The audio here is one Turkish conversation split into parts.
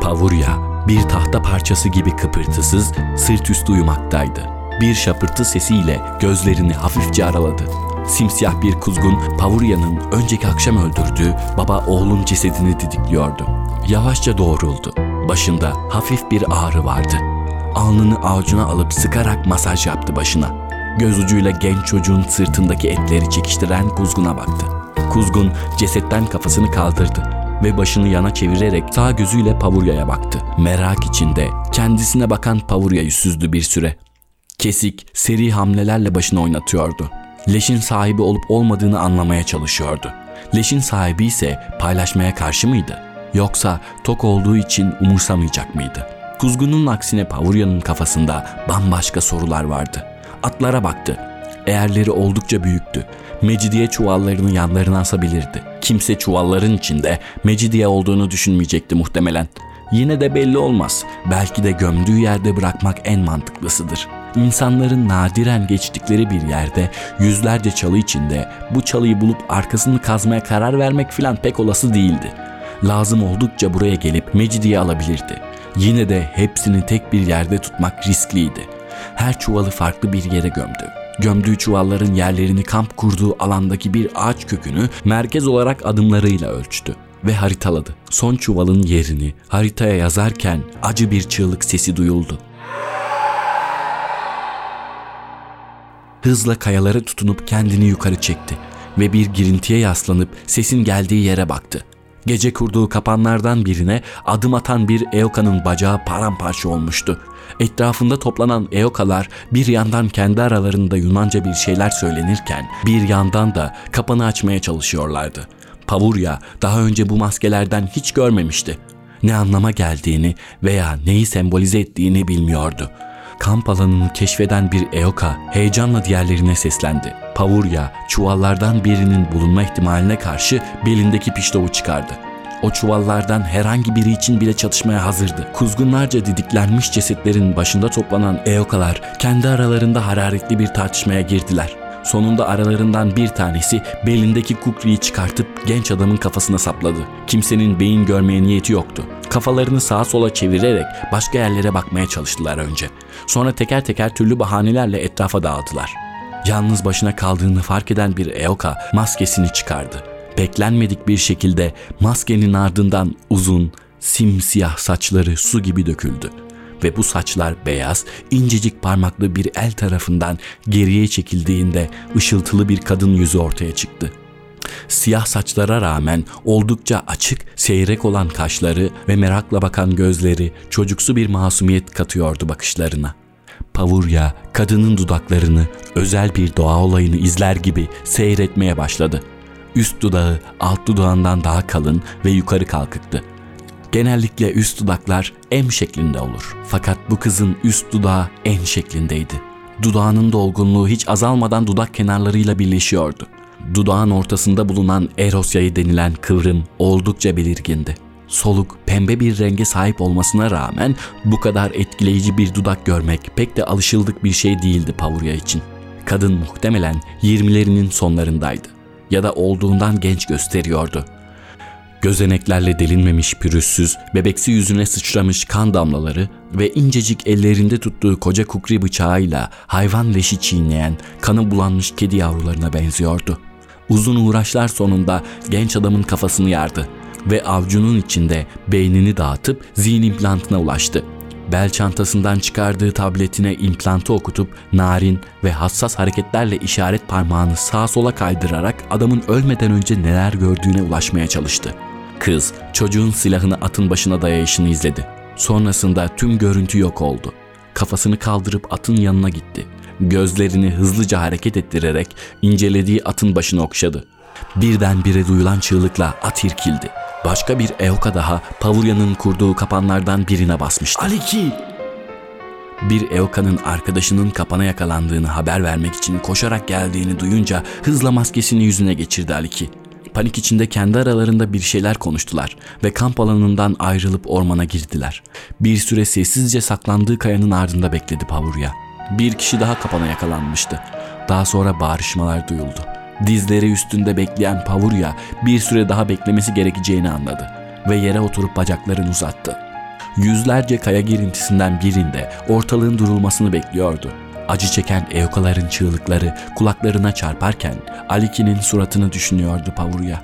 Pavurya bir tahta parçası gibi kıpırtısız sırt üstü uyumaktaydı. Bir şapırtı sesiyle gözlerini hafifçe araladı. Simsiyah bir kuzgun Pavurya'nın önceki akşam öldürdüğü baba oğlun cesedini didikliyordu. Yavaşça doğruldu. Başında hafif bir ağrı vardı. Alnını avucuna alıp sıkarak masaj yaptı başına. Göz ucuyla genç çocuğun sırtındaki etleri çekiştiren kuzguna baktı. Kuzgun cesetten kafasını kaldırdı ve başını yana çevirerek sağ gözüyle Pavurya'ya baktı. Merak içinde kendisine bakan Pavurya'yı süzdü bir süre. Kesik, seri hamlelerle başını oynatıyordu. Leşin sahibi olup olmadığını anlamaya çalışıyordu. Leşin sahibi ise paylaşmaya karşı mıydı? Yoksa tok olduğu için umursamayacak mıydı? Kuzgunun aksine Pavurya'nın kafasında bambaşka sorular vardı. Atlara baktı. Eğerleri oldukça büyüktü. Mecidiye çuvallarını yanlarına asabilirdi. Kimse çuvalların içinde Mecidiye olduğunu düşünmeyecekti muhtemelen. Yine de belli olmaz. Belki de gömdüğü yerde bırakmak en mantıklısıdır. İnsanların nadiren geçtikleri bir yerde yüzlerce çalı içinde bu çalıyı bulup arkasını kazmaya karar vermek filan pek olası değildi. Lazım oldukça buraya gelip Mecidiye alabilirdi. Yine de hepsini tek bir yerde tutmak riskliydi. Her çuvalı farklı bir yere gömdü. Gömdüğü çuvalların yerlerini kamp kurduğu alandaki bir ağaç kökünü merkez olarak adımlarıyla ölçtü ve haritaladı. Son çuvalın yerini haritaya yazarken acı bir çığlık sesi duyuldu. Hızla kayalara tutunup kendini yukarı çekti ve bir girintiye yaslanıp sesin geldiği yere baktı. Gece kurduğu kapanlardan birine adım atan bir Eoka'nın bacağı paramparça olmuştu. Etrafında toplanan Eokalar bir yandan kendi aralarında Yunanca bir şeyler söylenirken bir yandan da kapanı açmaya çalışıyorlardı. Pavurya daha önce bu maskelerden hiç görmemişti. Ne anlama geldiğini veya neyi sembolize ettiğini bilmiyordu. Kamp alanını keşfeden bir Eoka heyecanla diğerlerine seslendi. Pavurya çuvallardan birinin bulunma ihtimaline karşı belindeki piştovu çıkardı. O çuvallardan herhangi biri için bile çatışmaya hazırdı. Kuzgunlarca didiklenmiş cesetlerin başında toplanan Eokalar kendi aralarında hararetli bir tartışmaya girdiler. Sonunda aralarından bir tanesi belindeki kukriyi çıkartıp genç adamın kafasına sapladı. Kimsenin beyin görmeye niyeti yoktu. Kafalarını sağa sola çevirerek başka yerlere bakmaya çalıştılar önce. Sonra teker teker türlü bahanelerle etrafa dağıldılar. Yalnız başına kaldığını fark eden bir Eoka maskesini çıkardı. Beklenmedik bir şekilde maskenin ardından uzun, simsiyah saçları su gibi döküldü ve bu saçlar beyaz, incecik parmaklı bir el tarafından geriye çekildiğinde ışıltılı bir kadın yüzü ortaya çıktı. Siyah saçlara rağmen oldukça açık, seyrek olan kaşları ve merakla bakan gözleri çocuksu bir masumiyet katıyordu bakışlarına. Pavurya kadının dudaklarını özel bir doğa olayını izler gibi seyretmeye başladı. Üst dudağı alt dudağından daha kalın ve yukarı kalkıktı. Genellikle üst dudaklar M şeklinde olur. Fakat bu kızın üst dudağı N şeklindeydi. Dudağının dolgunluğu hiç azalmadan dudak kenarlarıyla birleşiyordu. Dudağın ortasında bulunan erosyayı denilen kıvrım oldukça belirgindi. Soluk, pembe bir renge sahip olmasına rağmen bu kadar etkileyici bir dudak görmek pek de alışıldık bir şey değildi Pavurya için. Kadın muhtemelen 20'lerinin sonlarındaydı ya da olduğundan genç gösteriyordu. Gözeneklerle delinmemiş pürüzsüz, bebeksi yüzüne sıçramış kan damlaları ve incecik ellerinde tuttuğu koca kukri bıçağıyla hayvan leşi çiğneyen, kanı bulanmış kedi yavrularına benziyordu. Uzun uğraşlar sonunda genç adamın kafasını yardı ve avcunun içinde beynini dağıtıp zihin implantına ulaştı. Bel çantasından çıkardığı tabletine implantı okutup narin ve hassas hareketlerle işaret parmağını sağa sola kaydırarak adamın ölmeden önce neler gördüğüne ulaşmaya çalıştı. Kız çocuğun silahını atın başına dayayışını izledi. Sonrasında tüm görüntü yok oldu. Kafasını kaldırıp atın yanına gitti. Gözlerini hızlıca hareket ettirerek incelediği atın başını okşadı. Birdenbire duyulan çığlıkla at irkildi. Başka bir Eoka daha Pavulya'nın kurduğu kapanlardan birine basmıştı. Aliki! Bir Eoka'nın arkadaşının kapana yakalandığını haber vermek için koşarak geldiğini duyunca hızla maskesini yüzüne geçirdi Aliki. Panik içinde kendi aralarında bir şeyler konuştular ve kamp alanından ayrılıp ormana girdiler. Bir süre sessizce saklandığı kayanın ardında bekledi Pavurya. Bir kişi daha kapana yakalanmıştı. Daha sonra bağırışmalar duyuldu. Dizleri üstünde bekleyen Pavurya bir süre daha beklemesi gerekeceğini anladı ve yere oturup bacaklarını uzattı. Yüzlerce kaya girintisinden birinde ortalığın durulmasını bekliyordu. Acı çeken eyokaların çığlıkları kulaklarına çarparken Aliki'nin suratını düşünüyordu Pavurya.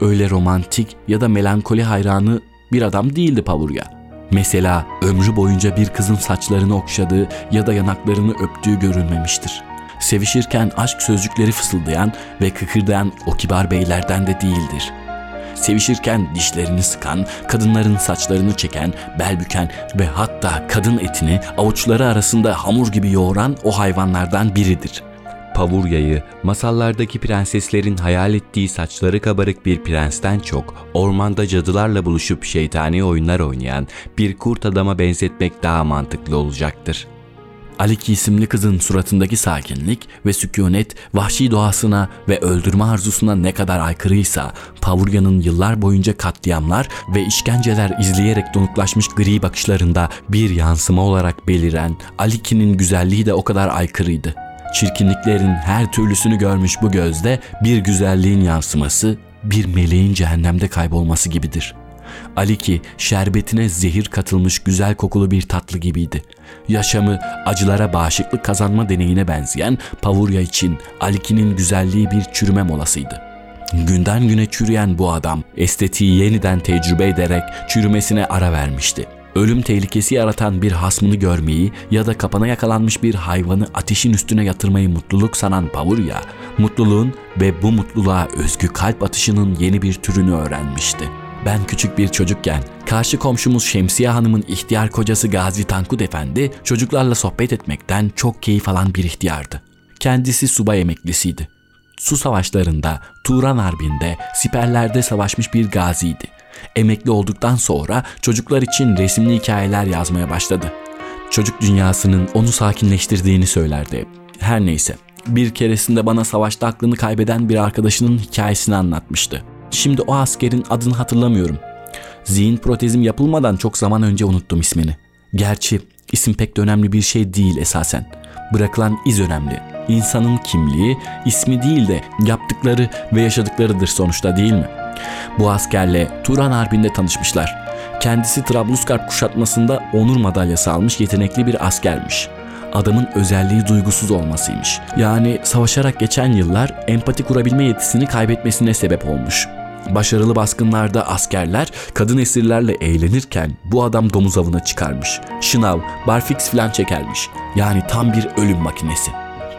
Öyle romantik ya da melankoli hayranı bir adam değildi Pavurya. Mesela ömrü boyunca bir kızın saçlarını okşadığı ya da yanaklarını öptüğü görülmemiştir. Sevişirken aşk sözcükleri fısıldayan ve kıkırdayan o kibar beylerden de değildir. Sevişirken dişlerini sıkan, kadınların saçlarını çeken, bel büken ve hatta kadın etini avuçları arasında hamur gibi yoğuran o hayvanlardan biridir. Pavurya'yı masallardaki prenseslerin hayal ettiği saçları kabarık bir prensten çok ormanda cadılarla buluşup şeytani oyunlar oynayan bir kurt adama benzetmek daha mantıklı olacaktır. Aliki isimli kızın suratındaki sakinlik ve sükunet vahşi doğasına ve öldürme arzusuna ne kadar aykırıysa Pavurya'nın yıllar boyunca katliamlar ve işkenceler izleyerek donuklaşmış gri bakışlarında bir yansıma olarak beliren Aliki'nin güzelliği de o kadar aykırıydı. Çirkinliklerin her türlüsünü görmüş bu gözde bir güzelliğin yansıması bir meleğin cehennemde kaybolması gibidir.'' Aliki şerbetine zehir katılmış güzel kokulu bir tatlı gibiydi. Yaşamı acılara bağışıklık kazanma deneyine benzeyen Pavurya için Aliki'nin güzelliği bir çürüme molasıydı. Günden güne çürüyen bu adam estetiği yeniden tecrübe ederek çürümesine ara vermişti. Ölüm tehlikesi yaratan bir hasmını görmeyi ya da kapana yakalanmış bir hayvanı ateşin üstüne yatırmayı mutluluk sanan Pavurya, mutluluğun ve bu mutluluğa özgü kalp atışının yeni bir türünü öğrenmişti.'' Ben küçük bir çocukken karşı komşumuz Şemsiye Hanım'ın ihtiyar kocası Gazi Tankut Efendi çocuklarla sohbet etmekten çok keyif alan bir ihtiyardı. Kendisi subay emeklisiydi. Su savaşlarında, Turan Harbi'nde, siperlerde savaşmış bir gaziydi. Emekli olduktan sonra çocuklar için resimli hikayeler yazmaya başladı. Çocuk dünyasının onu sakinleştirdiğini söylerdi. Her neyse, bir keresinde bana savaşta aklını kaybeden bir arkadaşının hikayesini anlatmıştı. Şimdi o askerin adını hatırlamıyorum. Zihin protezim yapılmadan çok zaman önce unuttum ismini. Gerçi isim pek de önemli bir şey değil esasen. Bırakılan iz önemli. İnsanın kimliği ismi değil de yaptıkları ve yaşadıklarıdır sonuçta değil mi? Bu askerle Turan Harbi'nde tanışmışlar. Kendisi Trablusgarp kuşatmasında onur madalyası almış yetenekli bir askermiş adamın özelliği duygusuz olmasıymış. Yani savaşarak geçen yıllar empati kurabilme yetisini kaybetmesine sebep olmuş. Başarılı baskınlarda askerler kadın esirlerle eğlenirken bu adam domuz avına çıkarmış. Şınav, barfix filan çekermiş. Yani tam bir ölüm makinesi.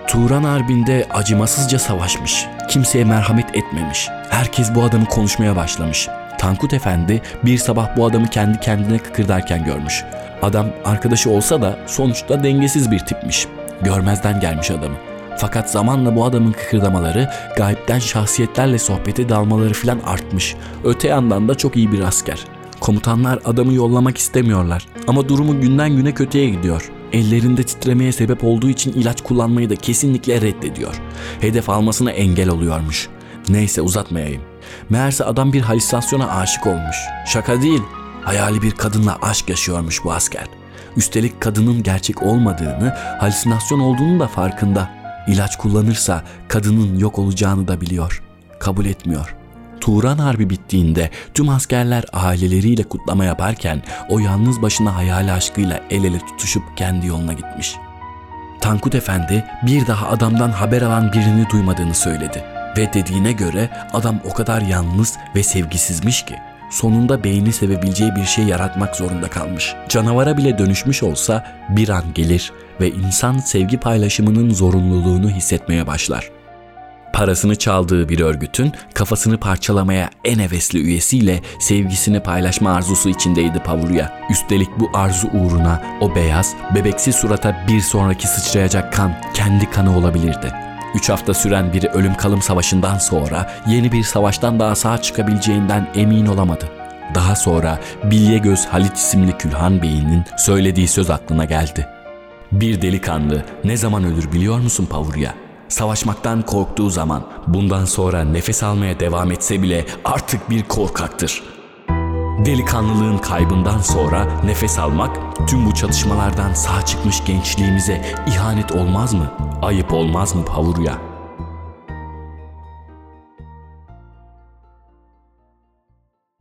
Turan Harbi'nde acımasızca savaşmış. Kimseye merhamet etmemiş. Herkes bu adamı konuşmaya başlamış. Tankut Efendi bir sabah bu adamı kendi kendine kıkırdarken görmüş. Adam arkadaşı olsa da sonuçta dengesiz bir tipmiş. Görmezden gelmiş adamı. Fakat zamanla bu adamın kıkırdamaları, gayipten şahsiyetlerle sohbete dalmaları filan artmış. Öte yandan da çok iyi bir asker. Komutanlar adamı yollamak istemiyorlar ama durumu günden güne kötüye gidiyor. Ellerinde titremeye sebep olduğu için ilaç kullanmayı da kesinlikle reddediyor. Hedef almasına engel oluyormuş. Neyse uzatmayayım. Meğerse adam bir halüsinasyona aşık olmuş. Şaka değil. Hayali bir kadınla aşk yaşıyormuş bu asker. Üstelik kadının gerçek olmadığını, halüsinasyon olduğunu da farkında. İlaç kullanırsa kadının yok olacağını da biliyor. Kabul etmiyor. Turan Harbi bittiğinde tüm askerler aileleriyle kutlama yaparken o yalnız başına hayal aşkıyla el ele tutuşup kendi yoluna gitmiş. Tankut Efendi bir daha adamdan haber alan birini duymadığını söyledi ve dediğine göre adam o kadar yalnız ve sevgisizmiş ki sonunda beyni sevebileceği bir şey yaratmak zorunda kalmış. Canavara bile dönüşmüş olsa bir an gelir ve insan sevgi paylaşımının zorunluluğunu hissetmeye başlar. Parasını çaldığı bir örgütün kafasını parçalamaya en hevesli üyesiyle sevgisini paylaşma arzusu içindeydi Pavurya. Üstelik bu arzu uğruna o beyaz, bebeksi surata bir sonraki sıçrayacak kan kendi kanı olabilirdi. Üç hafta süren bir ölüm kalım savaşından sonra yeni bir savaştan daha sağ çıkabileceğinden emin olamadı. Daha sonra Bilye Göz Halit isimli Külhan Bey'inin söylediği söz aklına geldi. Bir delikanlı ne zaman ölür biliyor musun Pavurya? Savaşmaktan korktuğu zaman bundan sonra nefes almaya devam etse bile artık bir korkaktır. Delikanlılığın kaybından sonra nefes almak tüm bu çatışmalardan sağ çıkmış gençliğimize ihanet olmaz mı? Ayıp olmaz mı Pavurya?''